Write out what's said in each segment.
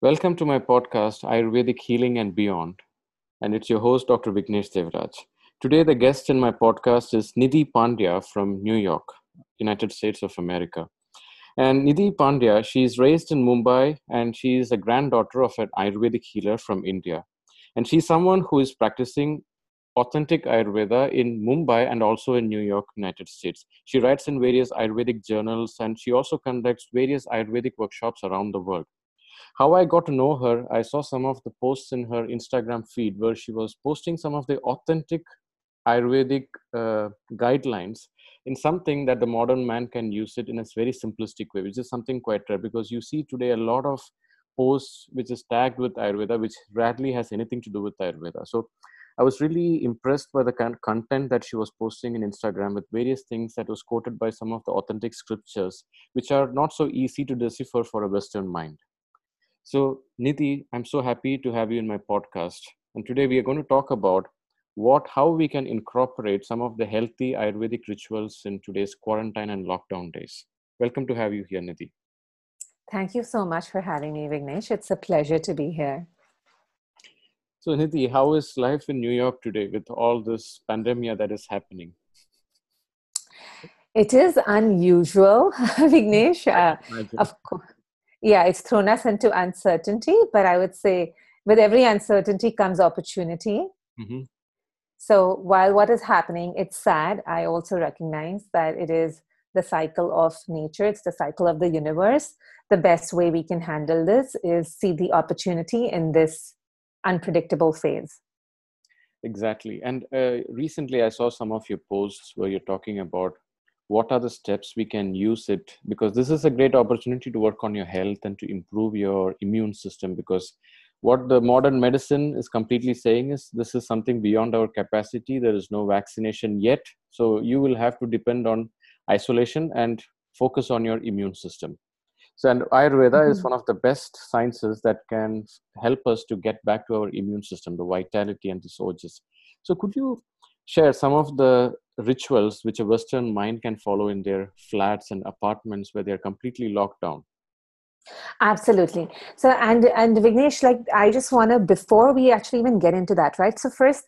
Welcome to my podcast, Ayurvedic Healing and Beyond. And it's your host, Dr. Vignesh Devraj. Today, the guest in my podcast is Nidhi Pandya from New York, United States of America. And Nidhi Pandya, she's raised in Mumbai and she's a granddaughter of an Ayurvedic healer from India. And she's someone who is practicing authentic Ayurveda in Mumbai and also in New York, United States. She writes in various Ayurvedic journals and she also conducts various Ayurvedic workshops around the world how I got to know her, I saw some of the posts in her Instagram feed where she was posting some of the authentic Ayurvedic uh, guidelines in something that the modern man can use it in a very simplistic way, which is something quite rare because you see today a lot of posts which is tagged with Ayurveda, which rarely has anything to do with Ayurveda. So I was really impressed by the kind of content that she was posting in Instagram with various things that was quoted by some of the authentic scriptures, which are not so easy to decipher for a Western mind. So, Nidhi, I'm so happy to have you in my podcast. And today we are going to talk about what how we can incorporate some of the healthy Ayurvedic rituals in today's quarantine and lockdown days. Welcome to have you here, Nidhi. Thank you so much for having me, Vignesh. It's a pleasure to be here. So, Nidhi, how is life in New York today with all this pandemic that is happening? It is unusual, Vignesh. Uh, of course yeah, it's thrown us into uncertainty, but I would say with every uncertainty comes opportunity. Mm-hmm. So while what is happening, it's sad, I also recognize that it is the cycle of nature, it's the cycle of the universe. The best way we can handle this is see the opportunity in this unpredictable phase. Exactly. And uh, recently I saw some of your posts where you're talking about what are the steps we can use it? Because this is a great opportunity to work on your health and to improve your immune system because what the modern medicine is completely saying is this is something beyond our capacity. There is no vaccination yet. So you will have to depend on isolation and focus on your immune system. So and ayurveda mm-hmm. is one of the best sciences that can help us to get back to our immune system the vitality and the ojas so could you share some of the rituals which a Western mind can follow in their flats and apartments where they're completely locked down. Absolutely. So, and and Vignesh, like I just want to before we actually even get into that, right? So first,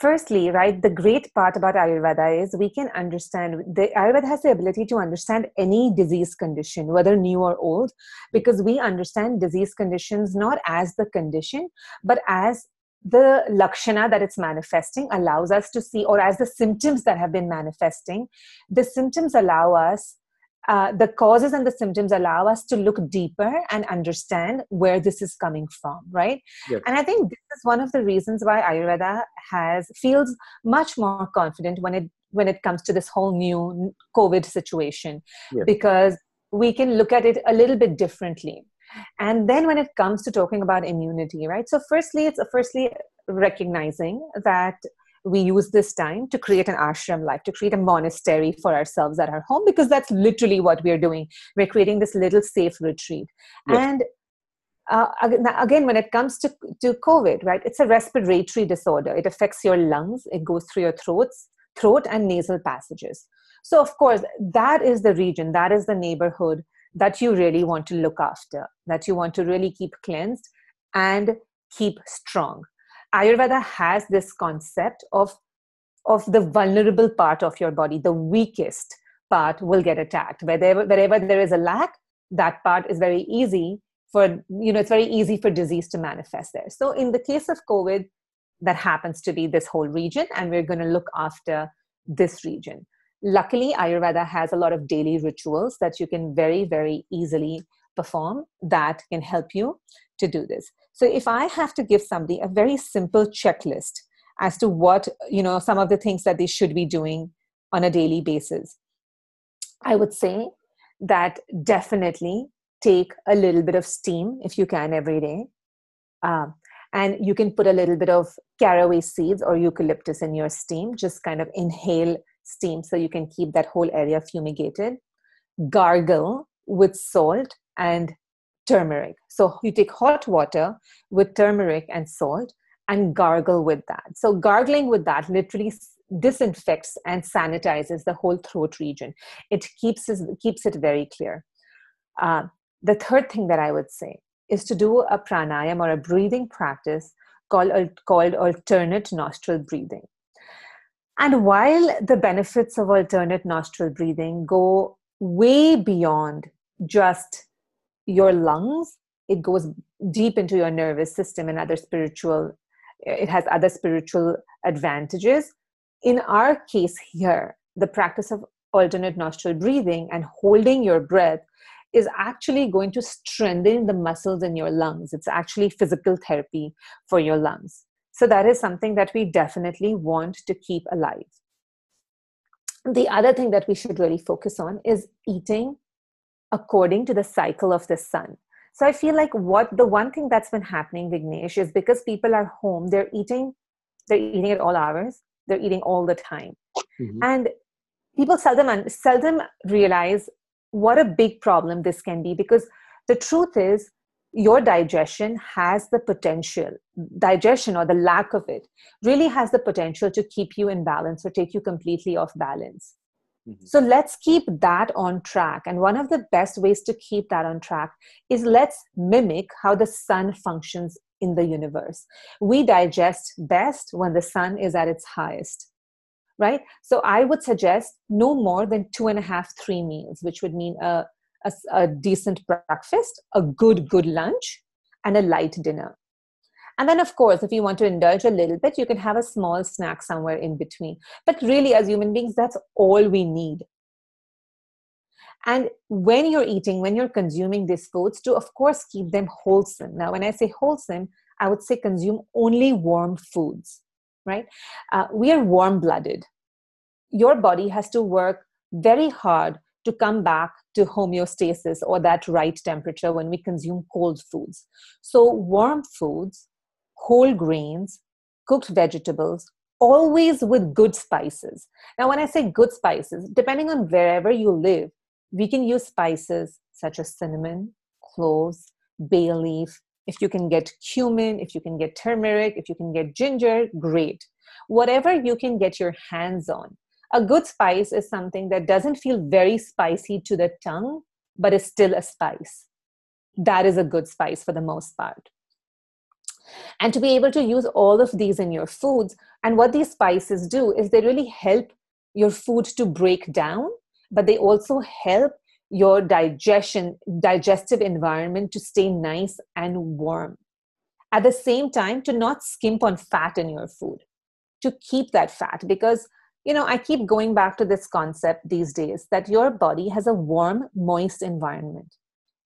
firstly, right, the great part about Ayurveda is we can understand the Ayurveda has the ability to understand any disease condition, whether new or old, because we understand disease conditions not as the condition, but as the lakshana that it's manifesting allows us to see, or as the symptoms that have been manifesting, the symptoms allow us, uh, the causes and the symptoms allow us to look deeper and understand where this is coming from, right? Yes. And I think this is one of the reasons why Ayurveda has feels much more confident when it when it comes to this whole new COVID situation, yes. because we can look at it a little bit differently and then when it comes to talking about immunity right? So firstly it's firstly recognizing that we use this time to create an ashram life to create a monastery for ourselves at our home because that's literally what we're doing. We're creating this little safe retreat. Yes. and uh, again when it comes to, to covid right it's a respiratory disorder. It affects your lungs it goes through your throats throat and nasal passages. So of course that is the region that is the neighborhood that you really want to look after, that you want to really keep cleansed and keep strong. Ayurveda has this concept of, of the vulnerable part of your body, the weakest part will get attacked. Wherever, wherever there is a lack, that part is very easy for, you know, it's very easy for disease to manifest there. So in the case of COVID, that happens to be this whole region, and we're going to look after this region. Luckily, Ayurveda has a lot of daily rituals that you can very, very easily perform that can help you to do this. So, if I have to give somebody a very simple checklist as to what, you know, some of the things that they should be doing on a daily basis, I would say that definitely take a little bit of steam if you can every day. Um, and you can put a little bit of caraway seeds or eucalyptus in your steam. Just kind of inhale steam so you can keep that whole area fumigated. Gargle with salt and turmeric. So you take hot water with turmeric and salt and gargle with that. So gargling with that literally disinfects and sanitizes the whole throat region. It keeps it, keeps it very clear. Uh, the third thing that I would say is to do a pranayam or a breathing practice called, called alternate nostril breathing. And while the benefits of alternate nostril breathing go way beyond just your lungs, it goes deep into your nervous system and other spiritual, it has other spiritual advantages. In our case here, the practice of alternate nostril breathing and holding your breath is actually going to strengthen the muscles in your lungs. It's actually physical therapy for your lungs. So, that is something that we definitely want to keep alive. The other thing that we should really focus on is eating according to the cycle of the sun. So, I feel like what the one thing that's been happening, Vignesh, is because people are home, they're eating, they're eating at all hours, they're eating all the time. Mm-hmm. And people seldom seldom realize what a big problem this can be because the truth is your digestion has the potential digestion or the lack of it really has the potential to keep you in balance or take you completely off balance mm-hmm. so let's keep that on track and one of the best ways to keep that on track is let's mimic how the sun functions in the universe we digest best when the sun is at its highest right? So I would suggest no more than two and a half, three meals, which would mean a, a, a decent breakfast, a good, good lunch, and a light dinner. And then, of course, if you want to indulge a little bit, you can have a small snack somewhere in between. But really, as human beings, that's all we need. And when you're eating, when you're consuming these foods, to of course keep them wholesome. Now, when I say wholesome, I would say consume only warm foods right? Uh, we are warm blooded. Your body has to work very hard to come back to homeostasis or that right temperature when we consume cold foods. So, warm foods, whole grains, cooked vegetables, always with good spices. Now, when I say good spices, depending on wherever you live, we can use spices such as cinnamon, cloves, bay leaf, if you can get cumin, if you can get turmeric, if you can get ginger, great. Whatever you can get your hands on. A good spice is something that doesn't feel very spicy to the tongue, but is still a spice. That is a good spice for the most part. And to be able to use all of these in your foods, and what these spices do is they really help your food to break down, but they also help your digestion digestive environment to stay nice and warm at the same time to not skimp on fat in your food to keep that fat because you know i keep going back to this concept these days that your body has a warm moist environment.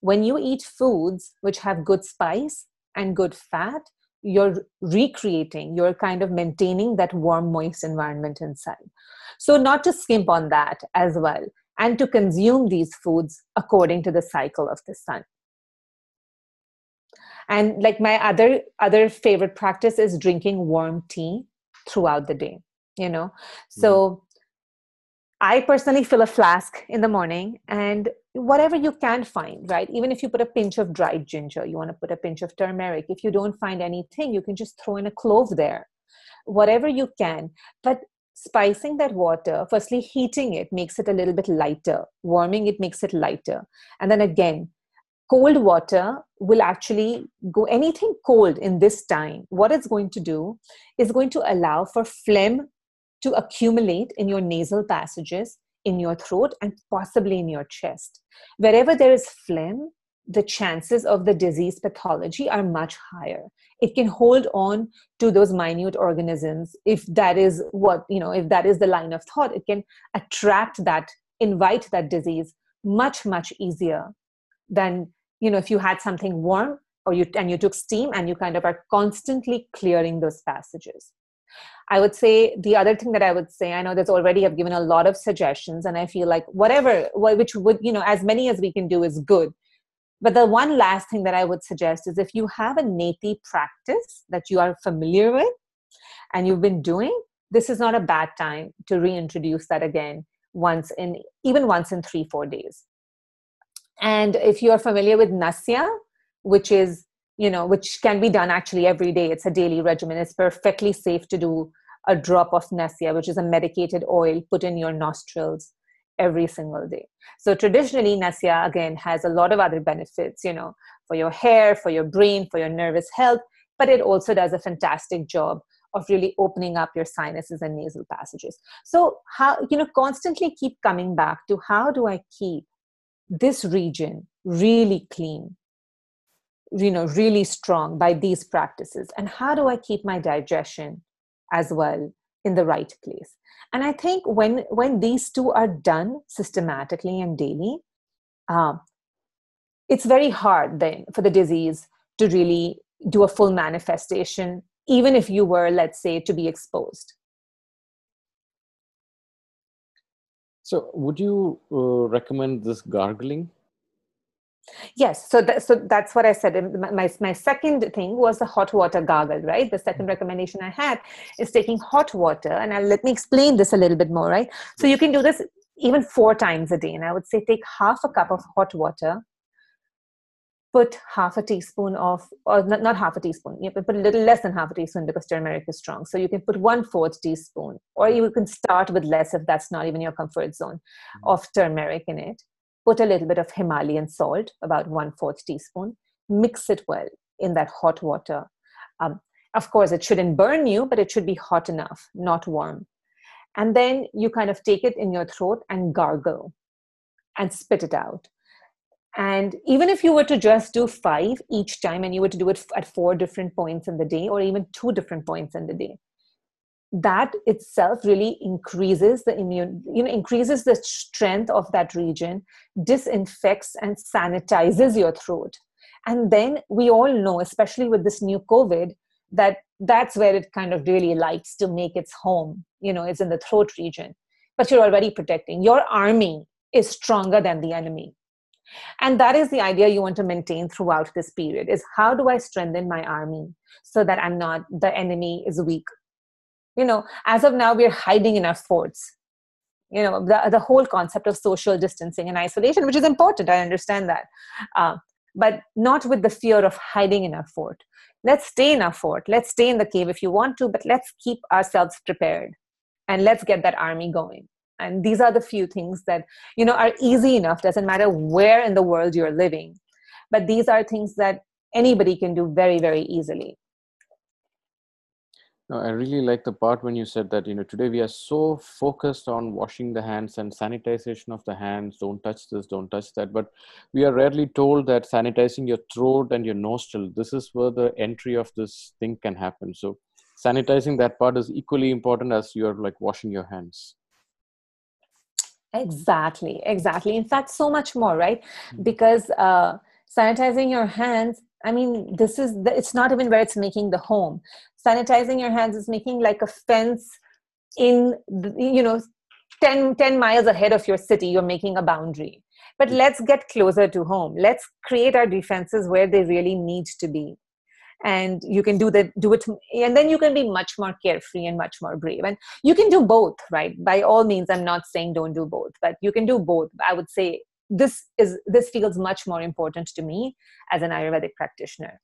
When you eat foods which have good spice and good fat you're recreating you're kind of maintaining that warm moist environment inside. So not to skimp on that as well and to consume these foods according to the cycle of the sun. And like my other other favorite practice is drinking warm tea throughout the day you know so mm. i personally fill a flask in the morning and whatever you can find right even if you put a pinch of dried ginger you want to put a pinch of turmeric if you don't find anything you can just throw in a clove there whatever you can but spicing that water, firstly, heating it makes it a little bit lighter, warming it makes it lighter. And then again, cold water will actually go anything cold in this time. What it's going to do is going to allow for phlegm to accumulate in your nasal passages, in your throat, and possibly in your chest. Wherever there is phlegm, the chances of the disease pathology are much higher. It can hold on to those minute organisms. If that is what you know if that is the line of thought it can attract that invite that disease much much easier than you know if you had something warm or you and you took steam and you kind of are constantly clearing those passages i would say the other thing that i would say i know there's already i've given a lot of suggestions and i feel like whatever which would you know as many as we can do is good but the one last thing that I would suggest is if you have a neti practice that you are familiar with and you've been doing, this is not a bad time to reintroduce that again once in even once in three, four days. And if you are familiar with Nasya, which is, you know, which can be done actually every day, it's a daily regimen, it's perfectly safe to do a drop of Nasya, which is a medicated oil put in your nostrils every single day. So traditionally, Nasya again has a lot of other benefits, you know, for your hair, for your brain, for your nervous health, but it also does a fantastic job of really opening up your sinuses and nasal passages. So, how, you know, constantly keep coming back to how do I keep this region really clean, you know, really strong by these practices? And how do I keep my digestion as well in the right place? And I think when when these two are done systematically and daily, um, it's very hard then for the disease to really do a full manifestation, even if you were, let's say, to be exposed. So, would you uh, recommend this gargling? Yes, so so that's what I said. My, my second thing was the hot water gargle, right? The second mm-hmm. recommendation I had is taking hot water, and I'll, let me explain this a little bit more, right? So you can do this even four times a day, and I would say take half a cup of hot water put half a teaspoon of, or not, not half a teaspoon, you can put a little less than half a teaspoon because turmeric is strong. So you can put one fourth teaspoon, or you can start with less if that's not even your comfort zone mm-hmm. of turmeric in it. Put a little bit of Himalayan salt, about one fourth teaspoon. Mix it well in that hot water. Um, of course, it shouldn't burn you, but it should be hot enough, not warm. And then you kind of take it in your throat and gargle and spit it out and even if you were to just do five each time and you were to do it at four different points in the day or even two different points in the day, that itself really increases the immune, you know, increases the strength of that region, disinfects and sanitizes your throat. And then we all know, especially with this new COVID, that that's where it kind of really likes to make its home, you know, is in the throat region. But you're already protecting. Your army is stronger than the enemy and that is the idea you want to maintain throughout this period is how do i strengthen my army so that i'm not the enemy is weak you know as of now we're hiding in our forts. You know the, the whole concept of social distancing and isolation which is important i understand that. Uh, but not with the fear of hiding in our fort. Let's stay in our fort. Let's stay in the cave if you want to but let's keep ourselves prepared. And let's get that army going. And these are the few things that you know are easy enough. Doesn't matter where in the world you're living. But these are things that anybody can do very very easily no, I really like the part when you said that, you know, today we are so focused on washing the hands and sanitization of the hands. Don't touch this, don't touch that. But we are rarely told that sanitizing your throat and your nostril, this is where the entry of this thing can happen. So sanitizing that part is equally important as you're like washing your hands. Exactly, exactly. In fact, so much more, right? Mm-hmm. Because uh, sanitizing your hands, I mean, this is, the, it's not even where it's making the home. Sanitizing your hands is making like a fence in, the, you know, 10, 10 miles ahead of your city, you're making a boundary. But mm. let's get closer to home. Let's create our defenses where they really need to be and you can do that do it and then you can be much more carefree and much more brave and you can do both right by all means i'm not saying don't do both but you can do both i would say this is this feels much more important to me as an ayurvedic practitioner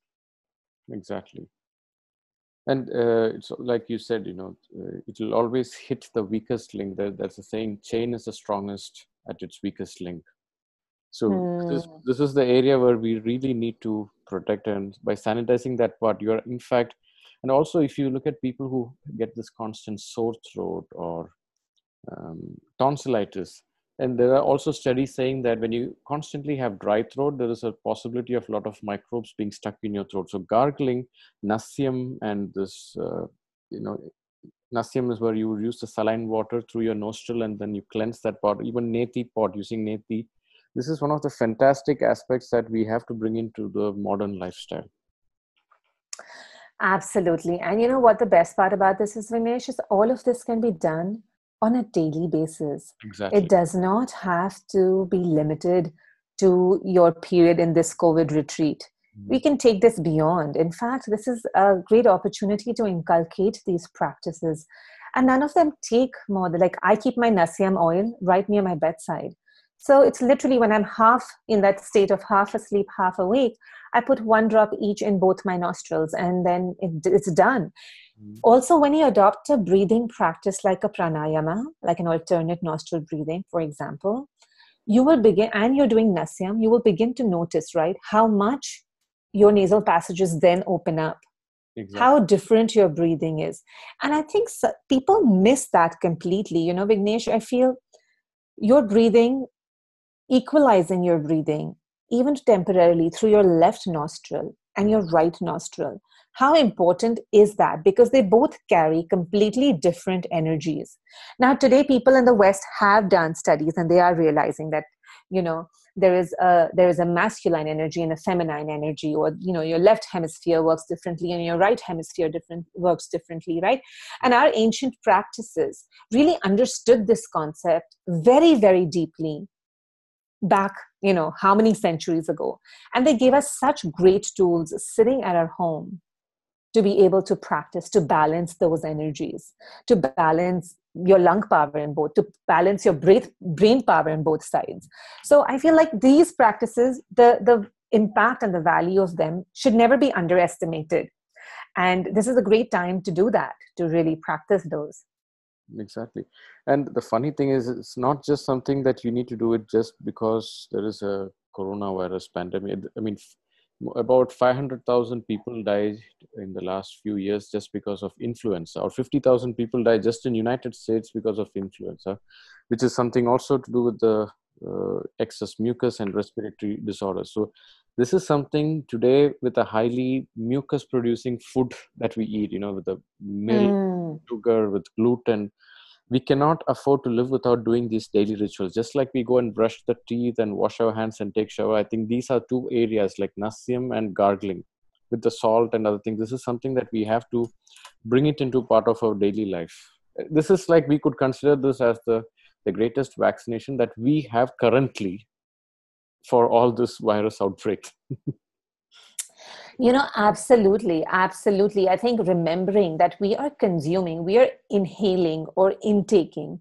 exactly and uh, it's like you said you know uh, it will always hit the weakest link there, that's a saying chain is the strongest at its weakest link so mm. this, hmm. this is the area where we really need to protect and by sanitizing that part you're in fact and also if you look at people who get this constant sore throat or um, tonsillitis and there are also studies saying that when you constantly have dry throat there is a possibility of a lot of microbes being stuck in your throat. So gargling nasyam, and this uh, you know nasyam is where you use the saline water through your nostril and then you cleanse that part even neti pot using neti this is one of the fantastic aspects that we have to bring into the modern lifestyle. Absolutely. And you know what the best part about this is Vignesh is all of this can be done on a daily basis. Exactly. it does not have to be limited to your period in this covid retreat. Mm-hmm. we can take this beyond. In fact this is a great opportunity to inculcate these practices. And none of them take more than like i keep my nasyam oil right near my bedside so it's literally when I'm half in that state of half asleep, half awake, I put one drop each in both my nostrils and then it, it's done. Mm-hmm. Also, when you adopt a breathing practice like a pranayama, like an alternate nostril breathing, for example, you will begin, and you're doing nasyam, you will begin to notice, right, how much your nasal passages then open up exactly. how different your breathing is and i think people miss that completely you know vignesh i feel your breathing equalizing your breathing even temporarily through your left nostril and your right nostril. How important is that? Because they both carry completely different energies. Now today people in the west have done studies and they are realizing that you know there is a there is a masculine energy and a feminine energy or you know your left hemisphere works differently and your right hemisphere different works differently right? And our ancient practices really understood this concept very very deeply back you know how many centuries ago. And they gave us such great tools sitting at our home to be able to practice to balance those energies to balance your lung power in both to balance your brain brain power in both sides. So i feel like these practices the the impact and the value of them should never be underestimated. And this is a great time to do that to really practice those exactly and the funny thing is it's not just something that you need to do it just because there is a coronavirus pandemic i mean about 500,000 people died in the last few years just because of influenza, or 50,000 people died just in United States because of influenza, which is something also to do with the uh, excess mucus and respiratory disorders. So this is something today with a highly mucus producing food that we eat, you know, with the milk, mm. Sugar, with gluten. We cannot afford to live without doing these daily rituals. Just like we go and brush the teeth and wash our hands and take shower i think these are two areas like nasyam and gargling with the salt and other things. This is something that we have to bring it into part of our daily life. This is like we could consider this as the the greatest vaccination that we have currently for all this virus outbreak You know, absolutely, absolutely. I think remembering that we are consuming, we are inhaling or intaking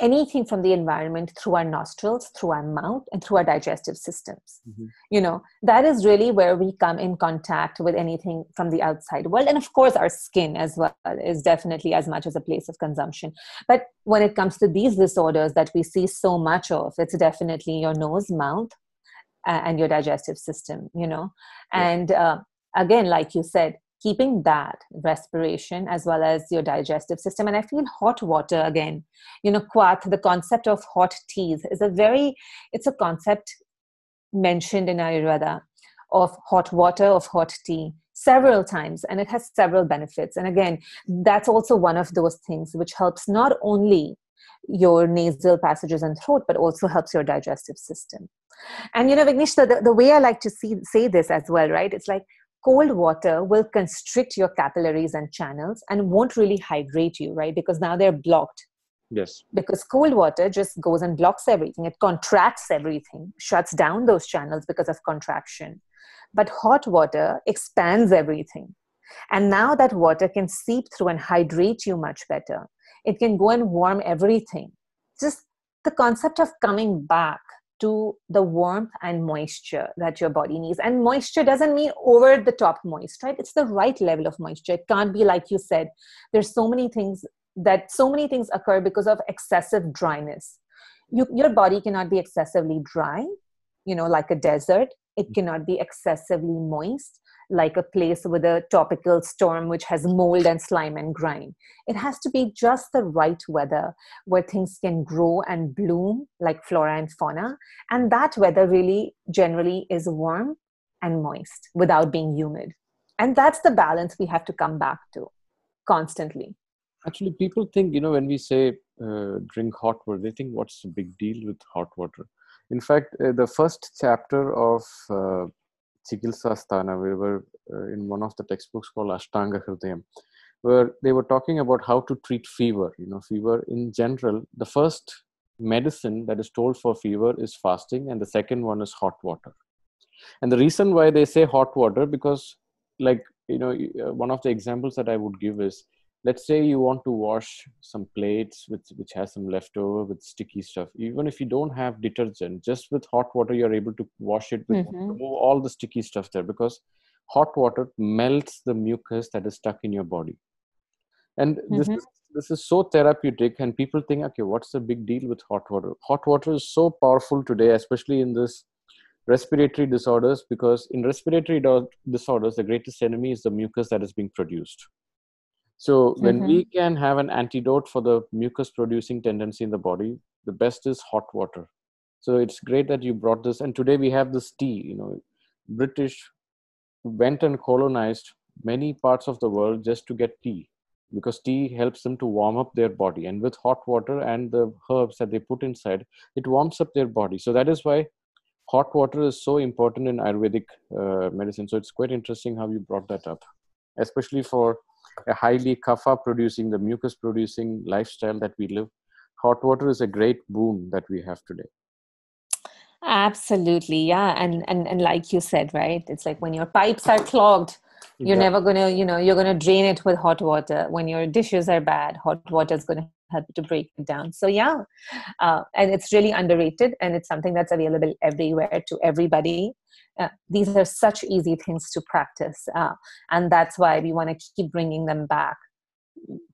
anything from the environment through our nostrils, through our mouth, and through our digestive systems. Mm-hmm. You know, that is really where we come in contact with anything from the outside world. And of course, our skin as well is definitely as much as a place of consumption. But when it comes to these disorders that we see so much of, it's definitely your nose, mouth, and your digestive system you know? And uh, again like you said keeping that respiration as well as your digestive system. And i feel hot water again. You know quat the concept of hot teas is a very it's a concept mentioned in ayurveda of hot water of hot tea several times and it has several benefits. And again that's also one of those things which helps not only your nasal passages and throat but also helps your digestive system and you know, Vignesh, the, the way I like to see, say this as well, right? It's like cold water will constrict your capillaries and channels and won't really hydrate you, right? Because now they're blocked. Yes. Because cold water just goes and blocks everything. It contracts everything, shuts down those channels because of contraction. But hot water expands everything. And now that water can seep through and hydrate you much better. It can go and warm everything. Just the concept of coming back to the warmth and moisture that your body needs. And moisture doesn't mean over the top moist, right? It's the right level of moisture. It can't be like you said. There's so many things that so many things occur because of excessive dryness. You, your body cannot be excessively dry, you know, like a desert. It mm. cannot be excessively moist like a place with a tropical storm which has mold and slime and grime. It has to be just the right weather where things can grow and bloom like flora and fauna. And that weather really generally is warm and moist without being humid. And that's the balance we have to come back to constantly. Actually, people think, you know, when we say uh, drink hot water, they think what's the big deal with hot water? In fact, uh, the first chapter of uh, Chikitsasthana, we were uh, in one of the textbooks called Ashtanga Hridayam, where they were talking about how to treat fever. You know, fever in general, the first medicine that is told for fever is fasting, and the second one is hot water. And the reason why they say hot water, because, like, you know, uh, one of the examples that I would give is let's say you want to wash some plates with which has some leftover with sticky stuff even if you don't have detergent just with hot water you're able to wash it with mm-hmm. remove all the sticky stuff there because hot water melts the mucus that is stuck in your body and mm-hmm. this is this is so therapeutic and people think okay what's the big deal with hot water hot water is so powerful today especially in this respiratory disorders because in respiratory do- disorders the greatest enemy is the mucus that is being produced so when mm-hmm. we can have an antidote for the mucus producing tendency in the body the best is hot water. So it's great that you brought this. And today we have this tea you know british went and colonized many parts of the world just to get tea because tea helps them to warm up their body. And with hot water and the herbs that they put inside it warms up their body. So that is why hot water is so important in ayurvedic uh, medicine. So it's quite interesting how you brought that up especially for a highly kapha producing the mucus producing lifestyle that we live hot water is a great boon that we have today. Absolutely yeah and and and like you said right it's like when your pipes are clogged you're yeah. never going to you know you're going to drain it with hot water. When your dishes are bad hot water is going to help to break it down. So yeah uh, and it's really underrated and it's something that's available everywhere to everybody uh, these are such easy things to practice uh, and that's why we want to keep bringing them back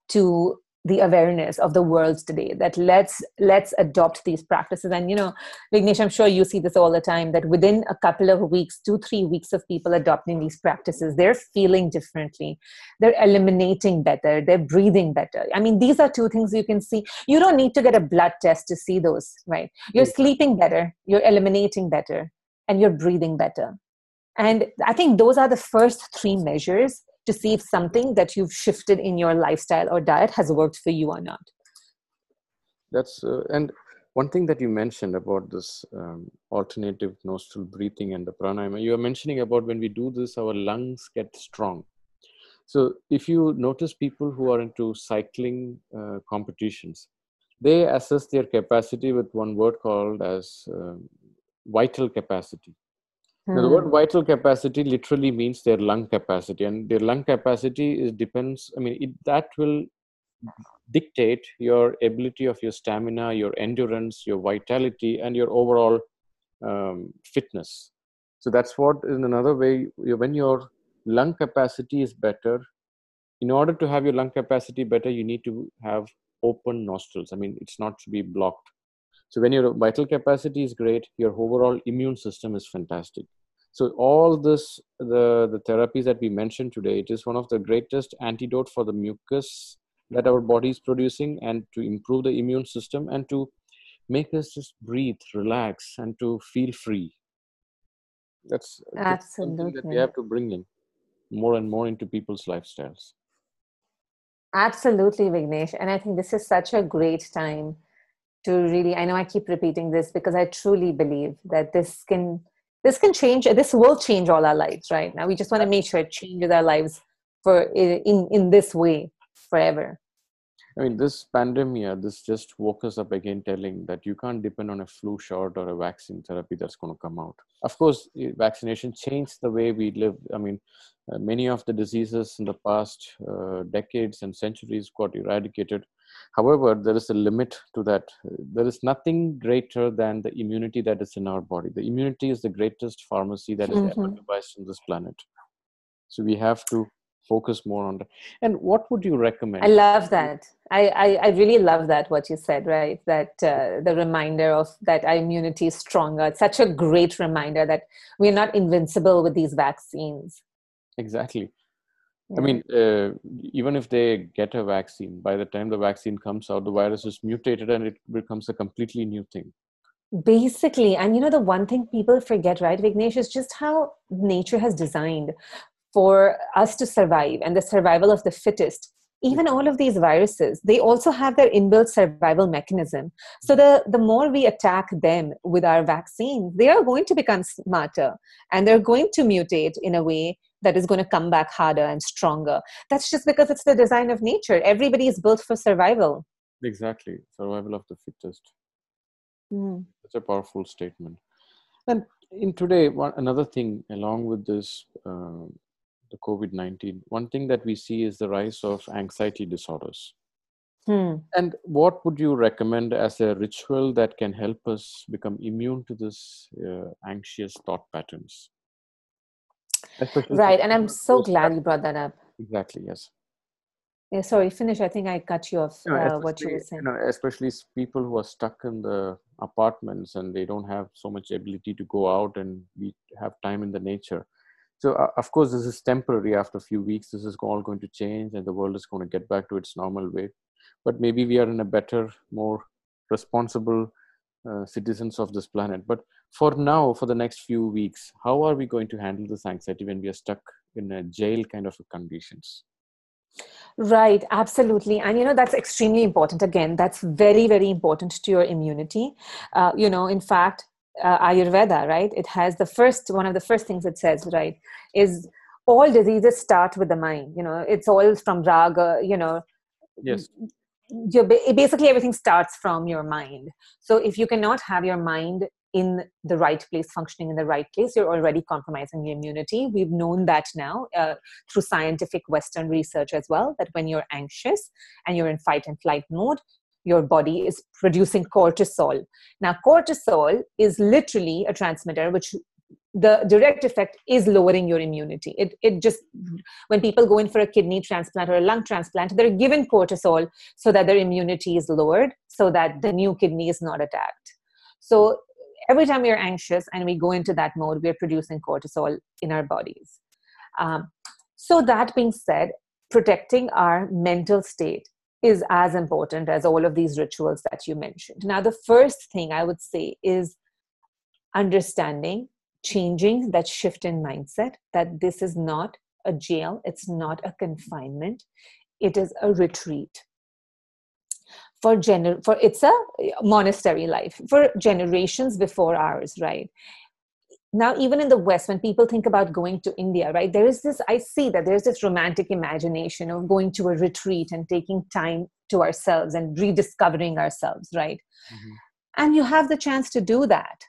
to the awareness of the world today that let's let's adopt these practices. And you know vignesh i'm sure you see this all the time that within a couple of weeks two three weeks of people adopting these practices they're feeling differently. They're eliminating better. They're breathing better. I mean these are two things you can see. You don't need to get a blood test to see those right? You're sleeping better. You're eliminating better and you're breathing better. And i think those are the first three measures to see if something that you've shifted in your lifestyle or diet has worked for you or not. That's uh, and one thing that you mentioned about this um, alternative nostril breathing and the pranayama you are mentioning about when we do this our lungs get strong. So if you notice people who are into cycling uh, competitions they assess their capacity with one word called as uh, vital capacity now, the word hmm. vital capacity literally means their lung capacity, and their lung capacity is depends. I mean, it, that will dictate your ability of your stamina, your endurance, your vitality, and your overall um, fitness. So that's what, in another way, when your lung capacity is better, in order to have your lung capacity better, you need to have open nostrils. I mean, it's not to be blocked. So when your vital capacity is great, your overall immune system is fantastic. So all this, the, the therapies that we mentioned today, it is one of the greatest antidote for the mucus that our body is producing and to improve the immune system and to make us just breathe, relax, and to feel free. That's, that's something that we have to bring in more and more into people's lifestyles. Absolutely, Vignesh. And I think this is such a great time to really i know i keep repeating this because i truly believe that this can this can change this will change all our lives right now we just want to make sure it changes our lives for in in this way forever I mean, this pandemic, this just woke us up again, telling that you can't depend on a flu shot or a vaccine therapy that's going to come out. Of course, vaccination changed the way we live. I mean, uh, many of the diseases in the past uh, decades and centuries got eradicated. However, there is a limit to that. There is nothing greater than the immunity that is in our body. The immunity is the greatest pharmacy that is mm-hmm. ever devised on this planet. So we have to focus more on that and what would you recommend i love that i i, I really love that what you said right that uh, the reminder of that our immunity is stronger it's such a great reminder that we're not invincible with these vaccines exactly. I mean uh, even if they get a vaccine by the time the vaccine comes out the virus is mutated and it becomes a completely new thing. Basically and you know the one thing people forget right vignesh is just how nature has designed for us to survive and the survival of the fittest. Even all of these viruses they also have their inbuilt survival mechanism. So the the more we attack them with our vaccine they are going to become smarter and they're going to mutate in a way that is going to come back harder and stronger that's just because it's the design of nature everybody is built for survival exactly survival of the fittest mm. that's a powerful statement and in today one another thing along with this uh, the COVID 19, one thing that we see is the rise of anxiety disorders. Hmm. And what would you recommend as a ritual that can help us become immune to this uh, anxious thought patterns? Especially right, and I'm so glad you brought that up. Exactly, yes. yeah, sorry, finish. I think I cut you off. uh, what you were saying. You know, especially people who are stuck in the apartments and they don't have so much ability to go out and we have time in the nature. So, uh, of course, this is temporary. After a few weeks, this is all going to change and the world is going to get back to its normal way. But maybe we are in a better, more responsible citizens of this planet. But for now, for the next few weeks, how are we going to handle this anxiety when we are stuck in a jail kind of conditions? Right, absolutely. And you know, that's extremely important. Again, that's very, very important to your immunity. Uh, you know, in fact, uh, Ayurveda, right? It has the first, one of the first things it says, right, is all diseases start with the mind. You know, it's all from raga, you know. Yes. You're, basically, everything starts from your mind. So if you cannot have your mind in the right place, functioning in the right place, you're already compromising your immunity. We've known that now uh, through scientific Western research as well, that when you're anxious and you're in fight and flight mode, your body is producing cortisol. Now, cortisol is literally a transmitter which the direct effect is lowering your immunity. It, it just, when people go in for a kidney transplant or a lung transplant, they're given cortisol so that their immunity is lowered, so that the new kidney is not attacked. So every time we're anxious and we go into that mode, we're producing cortisol in our bodies. Um, so, that being said, protecting our mental state is as important as all of these rituals that you mentioned. Now, the first thing I would say is understanding, changing that shift in mindset that this is not a jail, it's not a confinement, it is a retreat. For gener for it's a monastery life for generations before ours right? Now even in the west when people think about going to india right there is this i see that there's this romantic imagination of going to a retreat and taking time to ourselves and rediscovering ourselves right? Mm-hmm. and you have the chance to do that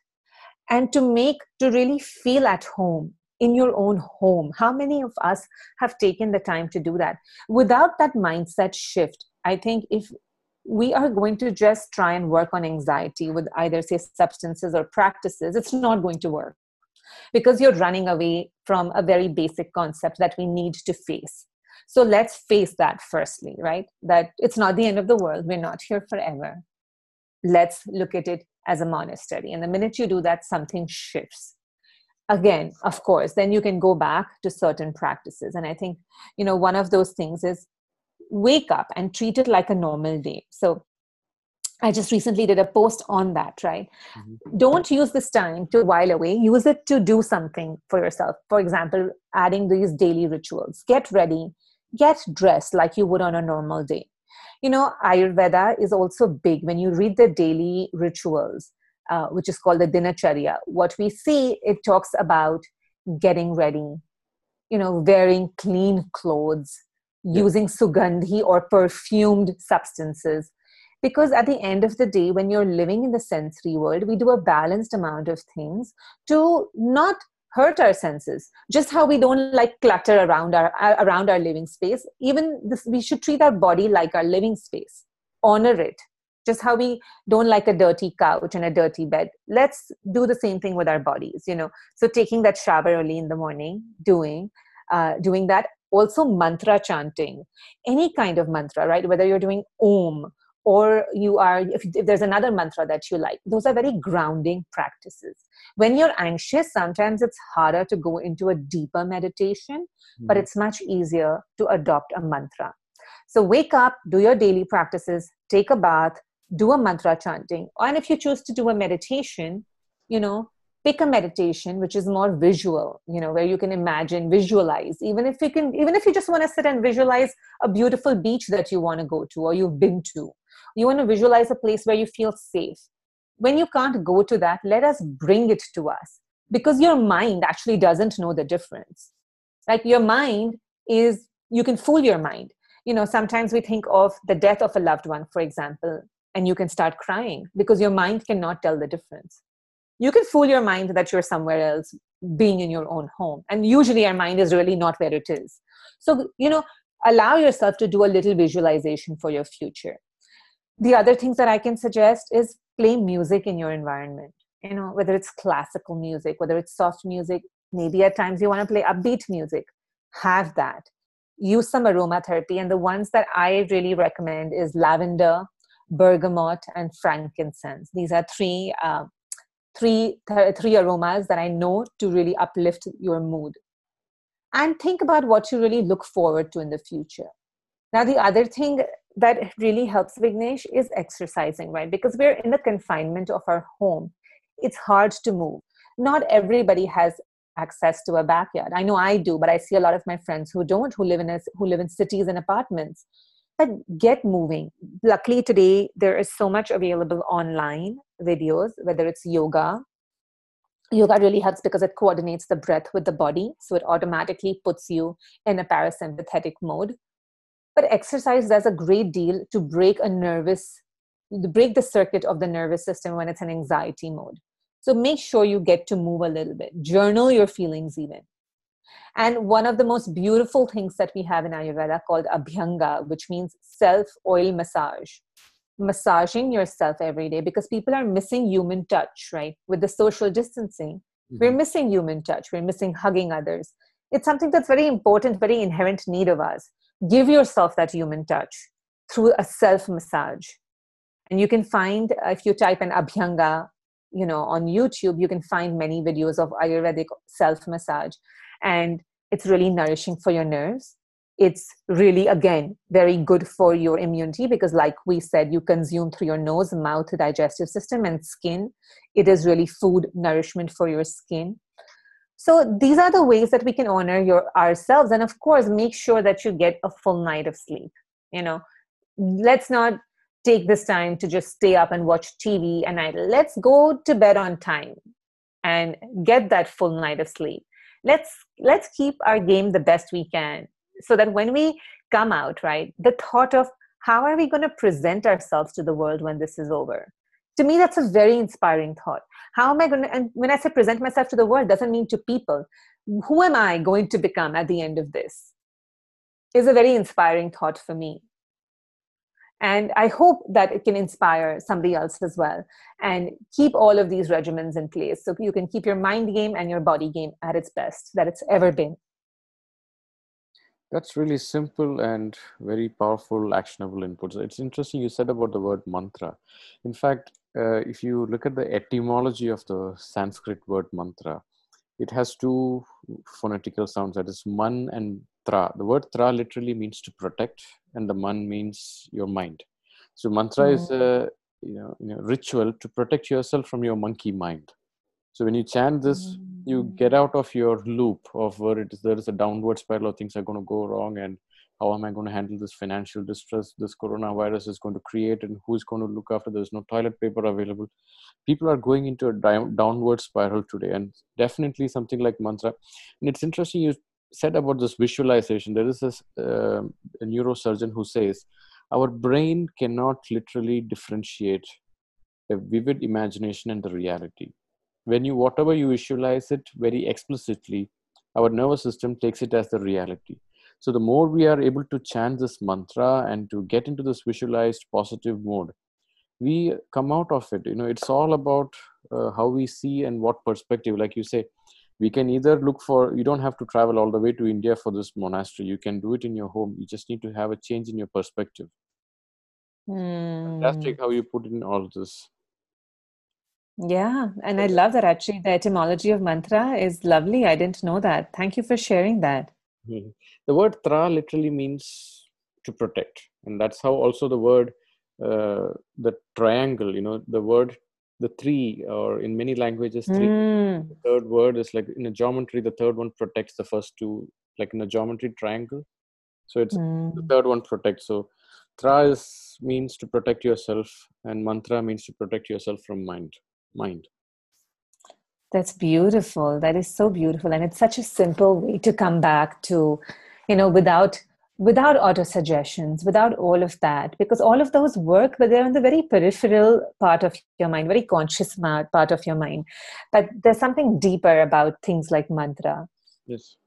and to make to really feel at home in your own home how many of us have taken the time to do that? Without that mindset shift i think if we are going to just try and work on anxiety with either say substances or practices it's not going to work. Because you're running away from a very basic concept that we need to face. So let's face that firstly right? That it's not the end of the world. We're not here forever let's look at it as a monastery and the minute you do that something shifts again of course then you can go back to certain practices and i think you know one of those things is wake up and treat it like a normal day. So I just recently did a post on that, right? Mm-hmm. Don't use this time to while away. Use it to do something for yourself. For example, adding these daily rituals. Get ready, get dressed like you would on a normal day. You know, Ayurveda is also big when you read the daily rituals, uh, which is called the Dinacharya. What we see, it talks about getting ready, you know, wearing clean clothes, using sugandhi or perfumed substances because at the end of the day when you're living in the sensory world we do a balanced amount of things to not hurt our senses. Just how we don't like clutter around our around our living space. Even this, we should treat our body like our living space. Honor it. Just how we don't like a dirty couch and a dirty bed. Let's do the same thing with our bodies you know. So taking that shower early in the morning doing uh, doing that. Also mantra chanting. Any kind of mantra right? Whether you're doing om or you are if, if, there's another mantra that you like those are very grounding practices when you're anxious sometimes it's harder to go into a deeper meditation mm-hmm. but hmm. it's much easier to adopt a mantra so wake up do your daily practices take a bath do a mantra chanting and if you choose to do a meditation you know pick a meditation which is more visual you know where you can imagine visualize even if you can even if you just want to sit and visualize a beautiful beach that you want to go to or you've been to you want to visualize a place where you feel safe. When you can't go to that let us bring it to us. Because your mind actually doesn't know the difference. Like your mind is you can fool your mind. You know sometimes we think of the death of a loved one for example and you can start crying because your mind cannot tell the difference. You can fool your mind that you're somewhere else being in your own home and usually our mind is really not where it is. So you know allow yourself to do a little visualization for your future the other things that i can suggest is play music in your environment you know whether it's classical music whether it's soft music maybe at times you want to play upbeat music have that use some aromatherapy. And the ones that I really recommend is lavender, bergamot, and frankincense. These are three uh, three th- three aromas that I know to really uplift your mood. And think about what you really look forward to in the future. Now, the other thing that really helps Vignesh is exercising, right? Because we're in the confinement of our home. It's hard to move. Not everybody has access to a backyard. I know I do, but I see a lot of my friends who don't, who live in a, who live in cities and apartments. But get moving. Luckily today there is so much available online videos, whether it's yoga. Yoga really helps because it coordinates the breath with the body, so it automatically puts you in a parasympathetic mode but exercise does a great deal to break a nervous break the circuit of the nervous system when it's in anxiety mode. So make sure you get to move a little bit. Journal your feelings even. And one of the most beautiful things that we have in ayurveda called abhyanga which means self oil massage. Massaging yourself every day because people are missing human touch right? With the social distancing mm-hmm. we're missing human touch. We're missing hugging others. It's something that's very important very inherent need of us give yourself that human touch through a self massage and you can find if you type an abhyanga you know on youtube you can find many videos of ayurvedic self massage and it's really nourishing for your nerves. It's really again very good for your immunity because like we said you consume through your nose mouth digestive system and skin. It is really food nourishment for your skin so these are the ways that we can honor your ourselves and of course make sure that you get a full night of sleep you know. Let's not take this time to just stay up and watch tv and night. Let's go to bed on time and get that full night of sleep. Let's let's keep our game the best we can so that when we come out right the thought of how are we going to present ourselves to the world when this is over to me that's a very inspiring thought. How am i going to and when i say present myself to the world doesn't mean to people who am i going to become at the end of this? Is a very inspiring thought for me. And i hope that it can inspire somebody else as well. And keep all of these regimens in place so you can keep your mind game and your body game at its best that it's ever been. That's really simple and very powerful actionable inputs. It's interesting you said about the word mantra. In fact uh, if you look at the etymology of the Sanskrit word mantra, it has two phonetical sounds that is man and tra. The word tra literally means to protect, and the man means your mind. So mantra mm. is a you know, you know, ritual to protect yourself from your monkey mind. So when you chant this, mm. you get out of your loop of where it is there is a downward spiral of things are going to go wrong and how am i going to handle this financial distress this coronavirus is going to create and who's going to look after? There's no toilet paper available. People are going into a down, downward spiral today and definitely something like mantra. And it's interesting you said about this visualization. There is this uh, a neurosurgeon who says our brain cannot literally differentiate a vivid imagination and the reality. When you whatever you visualize it very explicitly our nervous system takes it as the reality so the more we are able to chant this mantra and to get into this visualized positive mode, we come out of it. You know, it's all about uh, how we see and what perspective. Like you say, we can either look for. You don't have to travel all the way to India for this monastery. You can do it in your home. You just need to have a change in your perspective. Mm. Fantastic how you put in all this. Yeah, and I love that actually the etymology of mantra is lovely. I didn't know that. Thank you for sharing that. Mm-hmm. The word tra literally means to protect, and that's how also the word uh, the triangle. You know, the word the three, or in many languages, three. Mm. The third word is like in a geometry. The third one protects the first two, like in a geometry triangle. So it's mm. the third one protects. So tra is means to protect yourself, and mantra means to protect yourself from mind. Mind. That's beautiful. That is so beautiful. And it's such a simple way to come back to, you know, without without auto suggestions, without all of that, because all of those work, but they're in the very peripheral part of your mind, very conscious part of your mind. But there's something deeper about things like mantra. Yes.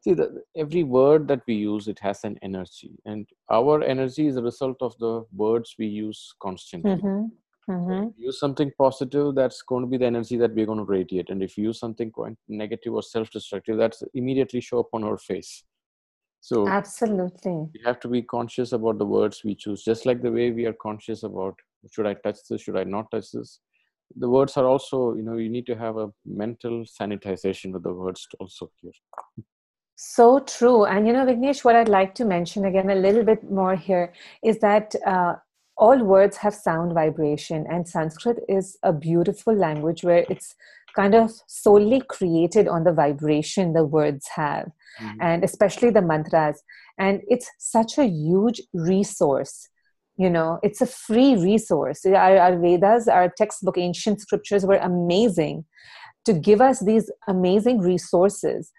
See, the, every word that we use, it has an energy, and our energy is a result of the words we use constantly. Mm-hmm. Mm-hmm. use something positive, that's going to be the energy that we're going to radiate. And if you use something quite negative or self destructive, that's immediately show up on our face. So Absolutely. we have to be conscious about the words we choose, just like the way we are conscious about should I touch this, should I not touch this. The words are also, you know, you need to have a mental sanitization with the words also here. So true. And you know, Vignesh, what I'd like to mention again a little bit more here is that uh, all words have sound vibration, and Sanskrit is a beautiful language where it's kind of solely created on the vibration the words have, mm-hmm. and especially the mantras. And it's such a huge resource. You know, it's a free resource. Our, our Vedas, our textbook, ancient scriptures were amazing to give us these amazing resources.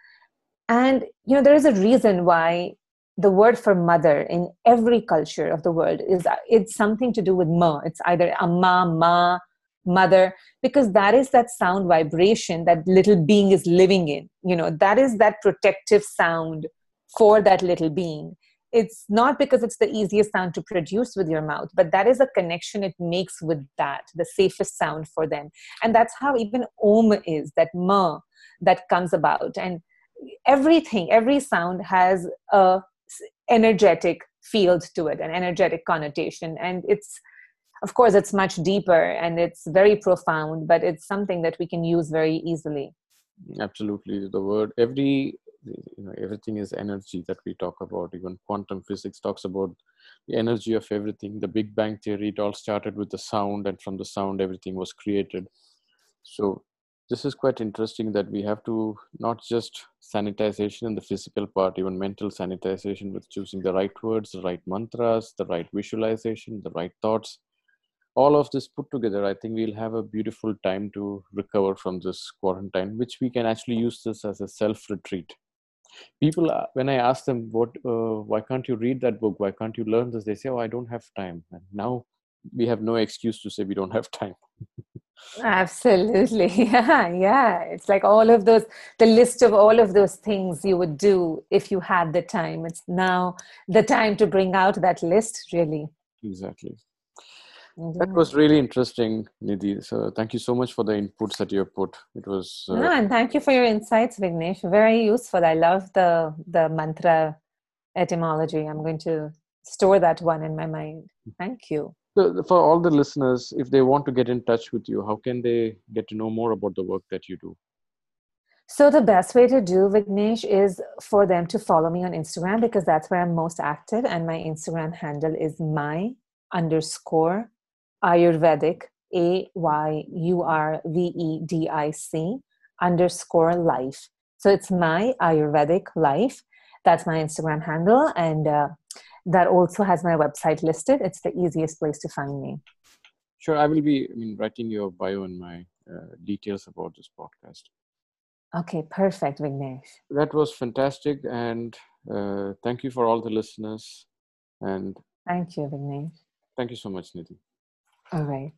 And, you know, there is a reason why the word for mother in every culture of the world is it's something to do with ma. It's either amma ma mother because that is that sound vibration that little being is living in. You know that is that protective sound for that little being. It's not because it's the easiest sound to produce with your mouth but that is a connection it makes with that the safest sound for them. And that's how even om is that ma that comes about. And everything every sound has a energetic field to it an energetic connotation. And it's of course it's much deeper and it's very profound but it's something that we can use very easily. Absolutely. The word every you know everything is energy that we talk about. Even quantum physics talks about the energy of everything. The big bang theory it all started with the sound and from the sound everything was created. So this is quite interesting that we have to not just sanitization in the physical part even mental sanitization with choosing the right words the right mantras the right visualization the right thoughts. All of this put together i think we'll have a beautiful time to recover from this quarantine which we can actually use this as a self retreat people uh, when i ask them what uh, why can't you read that book? Why can't you learn this? they say oh i don't have time. And now we have no excuse to say we don't have time Absolutely. Yeah, yeah. It's like all of those, the list of all of those things you would do if you had the time. It's now the time to bring out that list, really. Exactly. That was really interesting, Nidhi. So thank you so much for the inputs that you have put. It was. Uh, no, and thank you for your insights, Vignesh. Very useful. I love the the mantra etymology. I'm going to store that one in my mind. Thank you. So for all the listeners, if they want to get in touch with you, how can they get to know more about the work that you do? So the best way to do Vignesh is for them to follow me on Instagram because that's where I'm most active, and my Instagram handle is my underscore Ayurvedic A Y U R V E D I C underscore life. So it's my Ayurvedic life. That's my Instagram handle, and uh, that also has my website listed. It's the easiest place to find me. Sure, I will be I mean, writing your bio and my uh, details about this podcast. Okay, perfect, Vignesh. That was fantastic, and uh, thank you for all the listeners. And thank you, Vignesh. Thank you so much, Nidhi. All right.